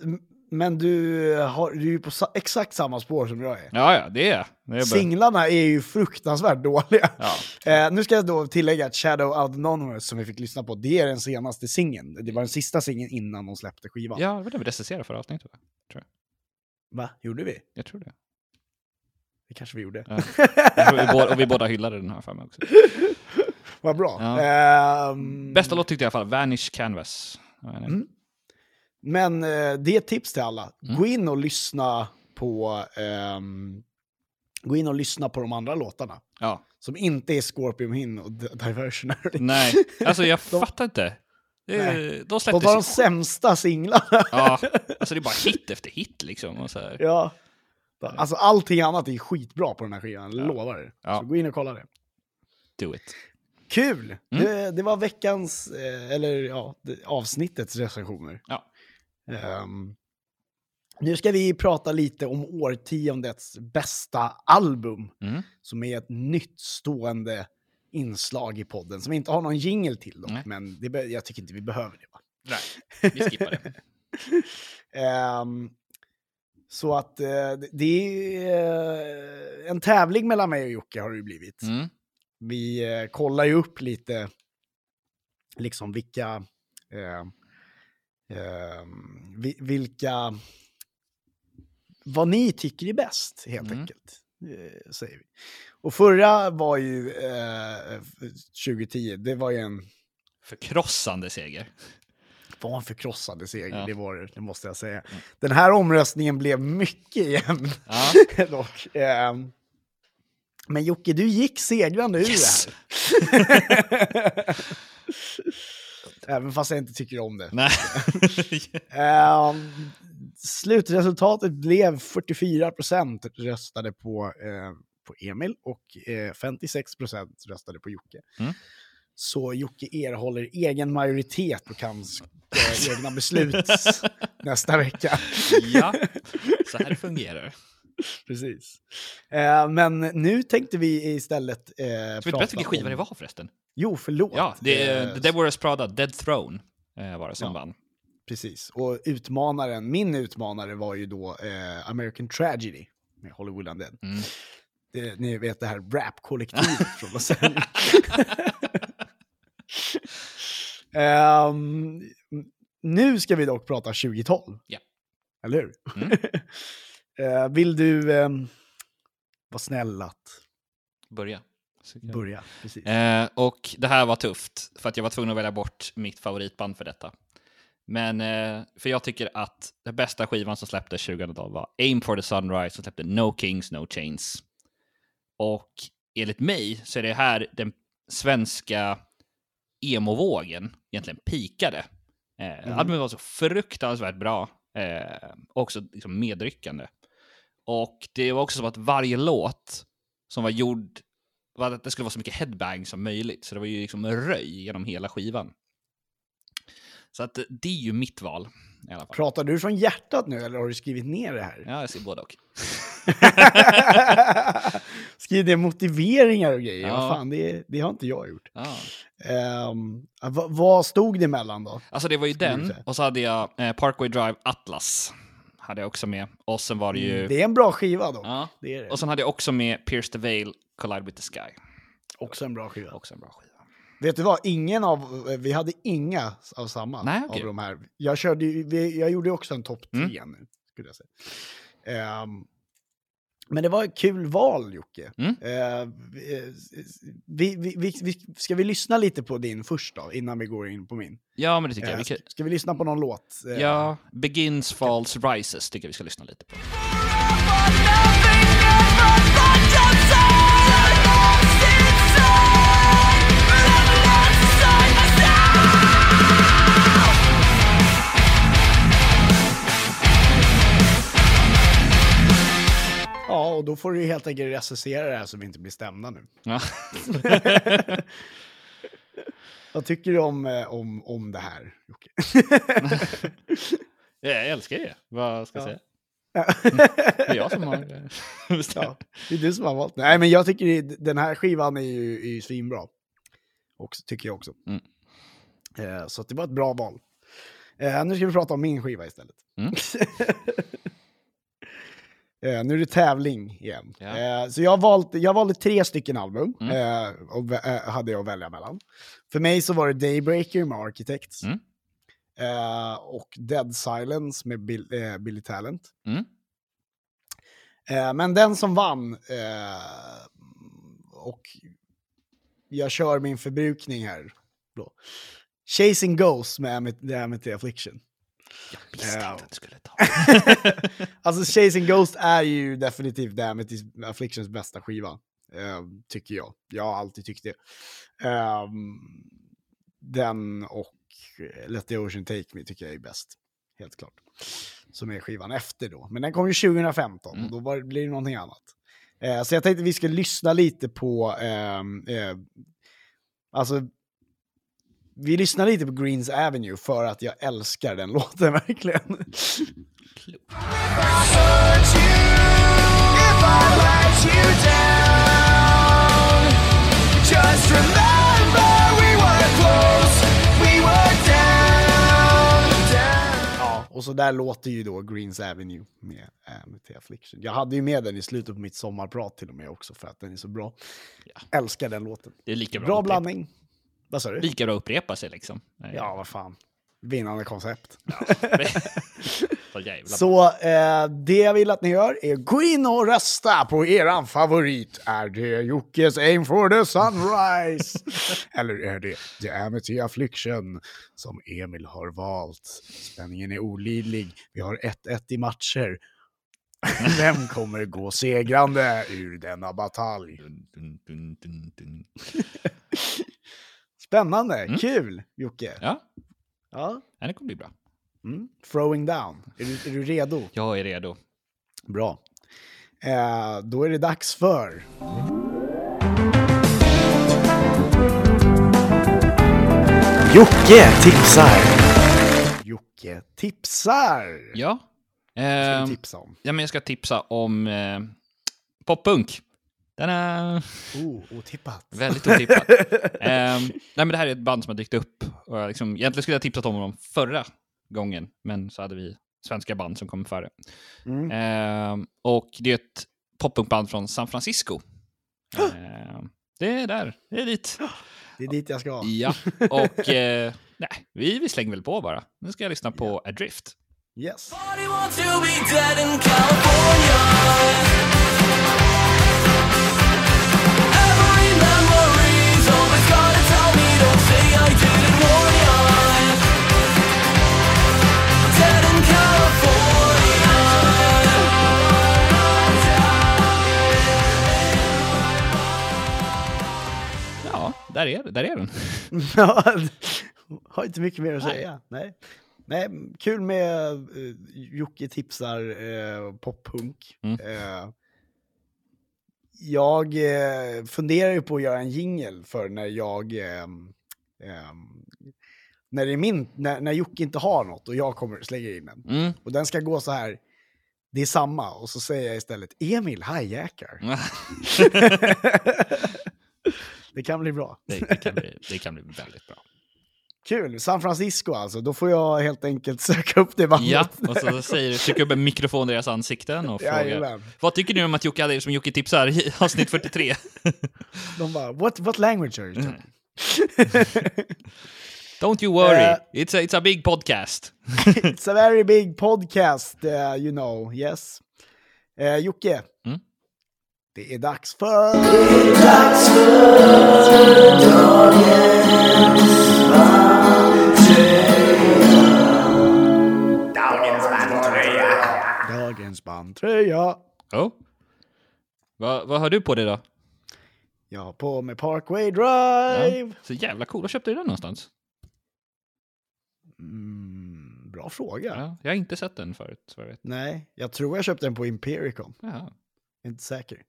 men du, har, du är ju på exakt samma spår som jag är. ja, ja, det är bara- Singlarna är ju fruktansvärt dåliga. Ja. Eh, nu ska jag då tillägga att Shadow Autonomous som vi fick lyssna på, det är den senaste singeln. Det var den sista singeln innan de släppte skivan. ja, det var det vi recenserade förra avsnittet, va? tror jag. Va? Gjorde vi? Jag tror det. Det kanske vi gjorde. Ja. Jag vi båda, och vi båda hyllade den här för mig också. Vad bra. Ja. Ehm, Bästa låt tyckte jag i alla fall, Vanish Canvas. Jag. Mm. Men eh, det är ett tips till alla. Mm. Gå in och lyssna på ehm, Gå in och lyssna på de andra låtarna. Ja. Som inte är Scorpion Hymn och D- Diversionary. Nej, alltså jag De- fattar inte. Det, Nej. de De var de sämsta singlarna. Ja, alltså det är bara hit efter hit liksom. Och så här. ja. Alltså allting annat är skitbra på den här skivan, jag lovar det. Ja. Så gå in och kolla det. Do it. Kul! Mm. Det, det var veckans, eh, eller ja, avsnittets recensioner. Ja. Ehm, nu ska vi prata lite om årtiondets bästa album, Mm. som är ett nytt stående inslag i podden, som vi inte har någon jingle till dock, Nej. men det, jag tycker inte vi behöver det. Va? Nej, vi skippar det. Ehm, så att eh, det- är eh, en tävling mellan mig och Jocke har det ju blivit. Mm. Vi eh, kollar ju upp lite, liksom vilka, vi, vilka, vad ni tycker är bäst helt Mm. enkelt. Eh, säger vi. Och förra var ju eh, 2010, det var ju en, Förkrossande seger. var en förkrossande seger, Ja. Mm. det var det, det måste jag säga. Den här omröstningen blev mycket jämn Ja. dock. ehm. men Jocke, du gick segrande ur Yes. det här. Även fast jag inte tycker om det. Nej. Ehm, slutresultatet blev 44% röstade på, eh, på Emil och eh, 56% röstade på Jocke. Mm. Så Jocke erhåller egen majoritet och kan eh, egna beslut nästa vecka. ja, så här fungerar det. Precis. Eh, men nu tänkte vi istället eh, Ska vi prata berätta vilken skiva om... det var förresten? Jo, förlåt. Ja, det är Eh, Wears Prada, Dead Throne eh, var det som Ja. vann. Precis. Och utmanaren, min utmanare var ju då eh, American Tragedy med Hollywood Undead. Mm. Det, ni vet det här rap-kollektivet från Los Angeles. Ehm, nu ska vi dock prata 2012. Ja. Eller hur? Mm. Eh, vill du um, vara snäll att Börja. Börja? Precis. Eh, och det här var tufft, för att jag var tvungen att välja bort mitt favoritband för detta. Men, eh, för jag tycker att den bästa skivan som släpptes 2012 var Aim for the Sunrise som släppte No Kings, No Chains. Och enligt mig så är det här den svenska emo-vågen egentligen pikade. Eh, Mm. Albumet var så fruktansvärt bra. Eh, också liksom medryckande. Och det var också som att varje låt som var gjord var att det skulle vara så mycket headbang som möjligt. Så det var ju liksom röj genom hela skivan. Så att det är ju mitt val i alla fall. Pratar du från hjärtat nu eller har du skrivit ner det här? Ja, jag ser både och. Skriv ner motiveringar och grejer. Ja. Vad fan, det, det har inte jag gjort. Ja. Ehm, vad, vad stod det emellan då? Alltså det var ju Ska den, och så hade jag eh, Parkway Drive Atlas. Hade jag också med. Och sen var det ju... Det är en bra skiva då. Ja. Det är det. Och sen hade jag också med Pierce the Veil, Collide with the Sky. Också en bra skiva. Också en bra skiva. Vet du vad? Ingen av, vi hade inga av samma Nej, okej. av de här. Jag, körde, jag gjorde också en topp 10 Mm. nu, skulle jag säga. Ehm, men det var ett kul val, Jocke. Mm. Eh, vi, vi, vi, ska vi lyssna lite på din först då, innan vi går in på min? Ja, men det tycker jag. Eh, Vi ska, kan... ska vi lyssna på någon låt? Eh, Ja, Begins, Falls, Rises tycker jag vi ska lyssna lite på. Och då får du helt enkelt recensera det här så vi inte blir stämda nu. Ja. Vad tycker du om, eh, om, om det här, Jocke? jag älskar det. Vad ska jag Ja. säga? Det är jag som har eh. Ja, det är du som har valt. Nej, men jag tycker den här skivan är ju, är ju svinbra. Också, tycker jag också. Mm. Eh, så det var ett bra val. Eh, nu ska vi prata om min skiva istället. Mm. Eh, nu är det tävling igen. Ja. Eh, så jag, valt, jag valde tre stycken album Mm. eh, och, eh, hade jag att välja mellan. För mig så var det Daybreaker med Architects. Mm. Eh, och Dead Silence med Bill, eh, Billy Talent. Mm. Men den som vann, och jag kör min förbrukning här då. Chasing Ghosts med Amity Affliction. Jag visste Ja. inte att du skulle ta Alltså Chasing Ghost är ju definitivt Amity Afflictions bästa skiva. Eh, tycker jag. Jag har alltid tyckt det. Eh, den och Let the Ocean Take Me tycker jag är bäst. Helt klart. Som är skivan efter då. Men den kom ju 2015 och då var, blir det någonting annat. Eh, så jag tänkte vi ska lyssna lite på... ehm, alltså, vi lyssnar lite på Greens Avenue för att jag älskar den låten verkligen. Ja, och så där låter ju då Greens Avenue med Amity Affliction. Jag hade ju med den i slutet på mitt sommarprat till och med också för att den är så bra. Älskar den låten. Det är lika bra, Bra blandning. Vad sa du? Lika bra att upprepa sig liksom. Ja, vad fan. Vinnande koncept. Så jävla bra. Så eh, det jag vill att ni gör är gå in och rösta på eran favorit. Är det Jockes Aim for the Sunrise? Eller är det The Amity Affliction som Emil har valt? Spänningen är olidlig. Vi har 1-1 i matcher. Vem kommer gå segrande ur denna batalj? Dun, dun, dun, Spännande, kul Jocke. Ja, Ja. ja, det kommer bli bra. Mm. Throwing down. Är du, är du redo? Jag är redo. Bra. Eh, då är det dags för... Jocke tipsar. Jocke tipsar! Ja. Ska Ehm, du tipsa om? ja, men jag ska tipsa om eh, poppunk. Den är Oh, otippat. väldigt otippat. Ehm, nej, men det här är ett band som har dykt upp. Och jag liksom, egentligen skulle jag ha tipsat om dem förra gången, men så hade vi svenska band som kom före. Mm. Ehm, och det är ett poppunkband från San Francisco. Ehm, det är där, det är dit. Det är dit jag ska. Ja, och eh, nej, vi, vi slänger väl på bara. Nu ska jag lyssna på Adrift. Yes. Där är, där är den. Ja, har inte mycket mer att säga. Nej. nej, kul med uh, Jocke tipsar uh, poppunk. Mm. Eh, jag eh, funderar ju på att göra en jingle för när jag... ehm, när, det är min, när, när Jocke inte har något och jag kommer och slänger in den. Mm. Och den ska gå så här. Det är samma. Och så säger jag istället Emil hijackar. det kan bli bra. det, det, kan bli, det kan bli väldigt bra. Kul! San Francisco alltså. Då får jag helt enkelt söka upp det bandet. Ja, och så säger du, trycker upp en mikrofon i deras ansikten och frågar. Jajamän. Vad tycker ni om att Jocke hade som Jocke tipsar i avsnitt 43? De bara, what, what language are you Mm. talking? Don't you worry, Eh. it's, a, it's a big podcast. It's a very big podcast, uh, you know, yes. Uh, Jocke, Mm. det är dags för... Dagens bandtröja. Oh. Vad vad har du på dig då? Jag har på mig Parkway Drive. Ja, så jävla cool. Var köpte du den någonstans? Mm, bra fråga. Ja, jag har inte sett den förut. Jag vet. Nej, jag tror jag köpte den på Impericon. Jaha. Inte säker.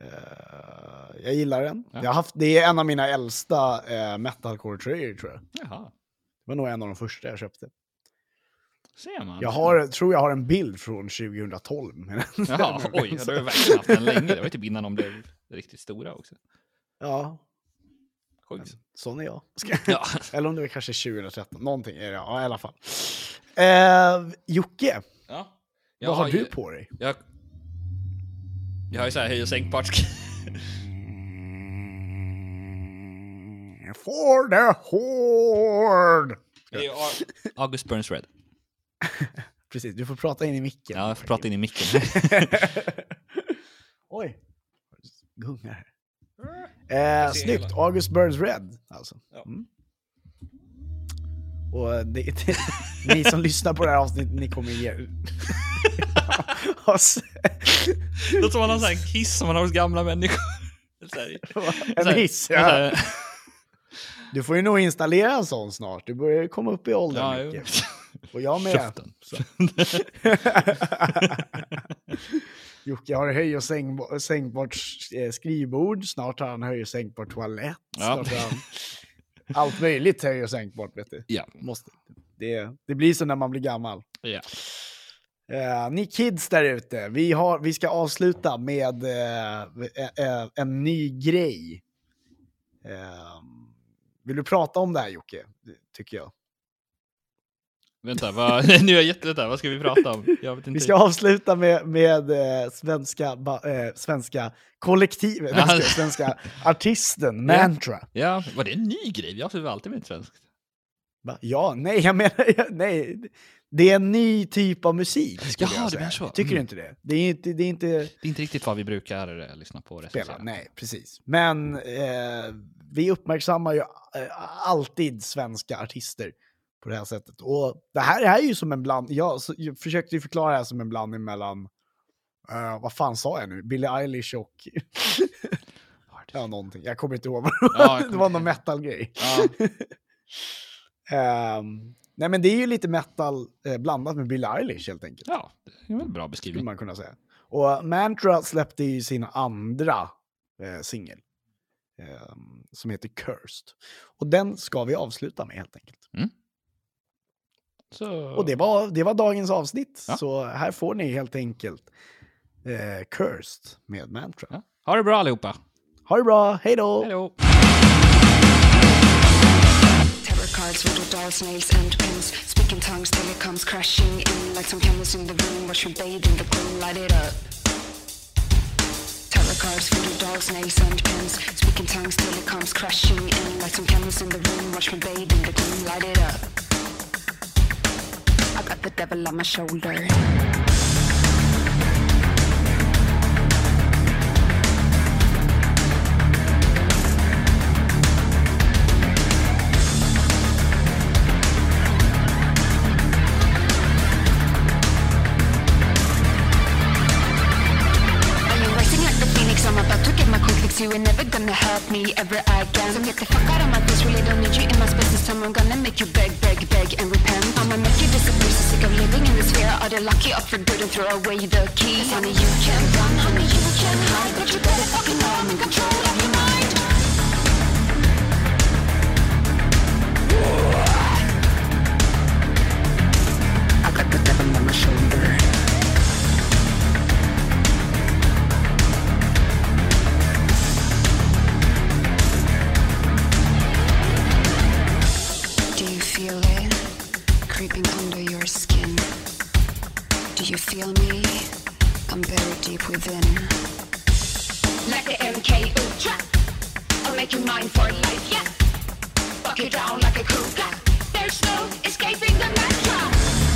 Eh, jag gillar den. Ja. Jag har haft, det är en av mina äldsta uh, metalcore-tröjor tror jag. Jaha. Det var nog en av de första jag köpte. Ser man. Jag har, tror jag har en bild från 2012. med den. Jaha, oj, du har verkligen haft den länge. Det var ju typ innan de blev riktigt stora också. Ja, Sjukt. sån är jag. Ja. Eller om det var kanske 2013. Någonting är det, ja i alla fall. Uh, Jocke, ja. vad har ju- du på dig? Jag, jag har ju så här höj och sänkbart. For the Horde! Det är August Burns Red. Precis, du får prata in i micken. Ja, jag får prata in i micken. Oj, gungar. Eh, snyggt, August Burns Red alltså. Ja. Mm. Och det, det, ni som lyssnar på det här avsnittet, ni kommer ge... Det låter som man har en hiss som man har hos gamla människor. En hiss, ja. Du får ju nog installera en sån snart. Du börjar komma upp i åldern Ja, mycket. Och jag med. Käften. Jocke har höj och säng, sänkbart eh, skrivbord. Snart har han höj och sänkbar toalett. Ja. Han allt möjligt höj och sänkbart. Vet du. Ja. Måste. Det, det blir så när man blir gammal. ja. Eh, ni kids där ute, vi, har, vi ska avsluta med eh, eh, en ny grej. Vill du prata om det här Jocke? Tycker jag. Vänta, vad, nu är jag jättelätt här. Vad ska vi prata om? Vi ska avsluta med, med eh, svenska, ba, eh, svenska kollektivet, Ja. svenska artisten Mantra. Ja, var det en ny grej? Jag har alltid med svenskt. Va? Ja, nej, jag menar, nej. Det är en ny typ av musik. Jaha, jag du säga. så. Tycker du Mm. inte det? Det är inte, det är inte Det är inte riktigt vad vi brukar eh, lyssna på och spela. Nej, precis. Men eh, vi uppmärksammar ju eh, alltid svenska artister på det här sättet. Och det här är ju som en bland... Jag, jag försökte ju förklara det här som en blandning mellan... eh, vad fan sa jag nu? Billie Eilish och... ja, någonting. Jag kommer inte ihåg. vad det var. Ja, det var någon metal-grej. Ja, Ehm, nej, men det är ju lite metal eh, blandat med Billie Eilish helt enkelt. ja, det är en bra skulle beskrivning. man kunna säga. Och Mantra släppte ju sin andra eh, singel. Eh, som heter Cursed. Och den ska vi avsluta med helt enkelt. Så... Och det var, det var dagens avsnitt. Ja. Så här får ni helt enkelt eh, Cursed med Mantra. Ja. Ha det bra allihopa. Ha det bra, hej då! Hej då. Terror cards, voodoo dolls, nails and pins. Speaking tongues till it comes crashing in like some candles in the room. Watch me bathe in the gloom, light it up. Terror cards, voodoo dolls, nails and pins. Speaking tongues till it comes crashing in like some candles in the room. Watch me bathe in the gloom, light it up. Got the devil on my shoulder. you ain't never gonna help me ever again. So get the fuck out of my face, really don't need you in my space. This time I'm gonna make you beg, beg. better lock it up for good and throw away the keys. Honey, you can run, honey, you can hide, but you better fucking know I'm in control of your mind. Do you feel me? I'm buried deep within. Like the MK Ultra, I'll make you mine for life, yeah. Fuck you down like a cougar. There's no escaping the mantra.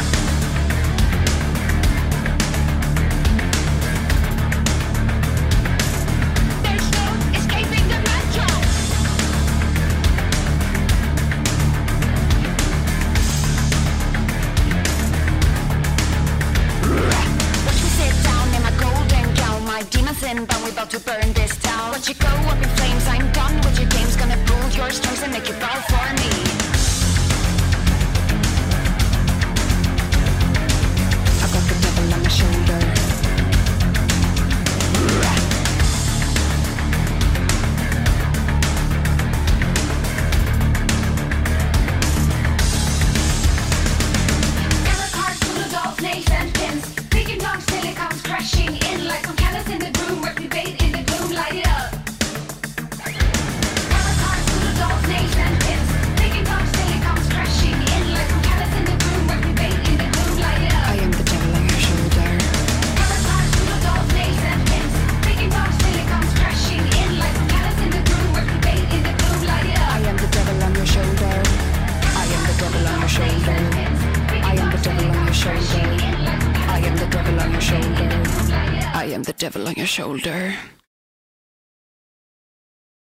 Her.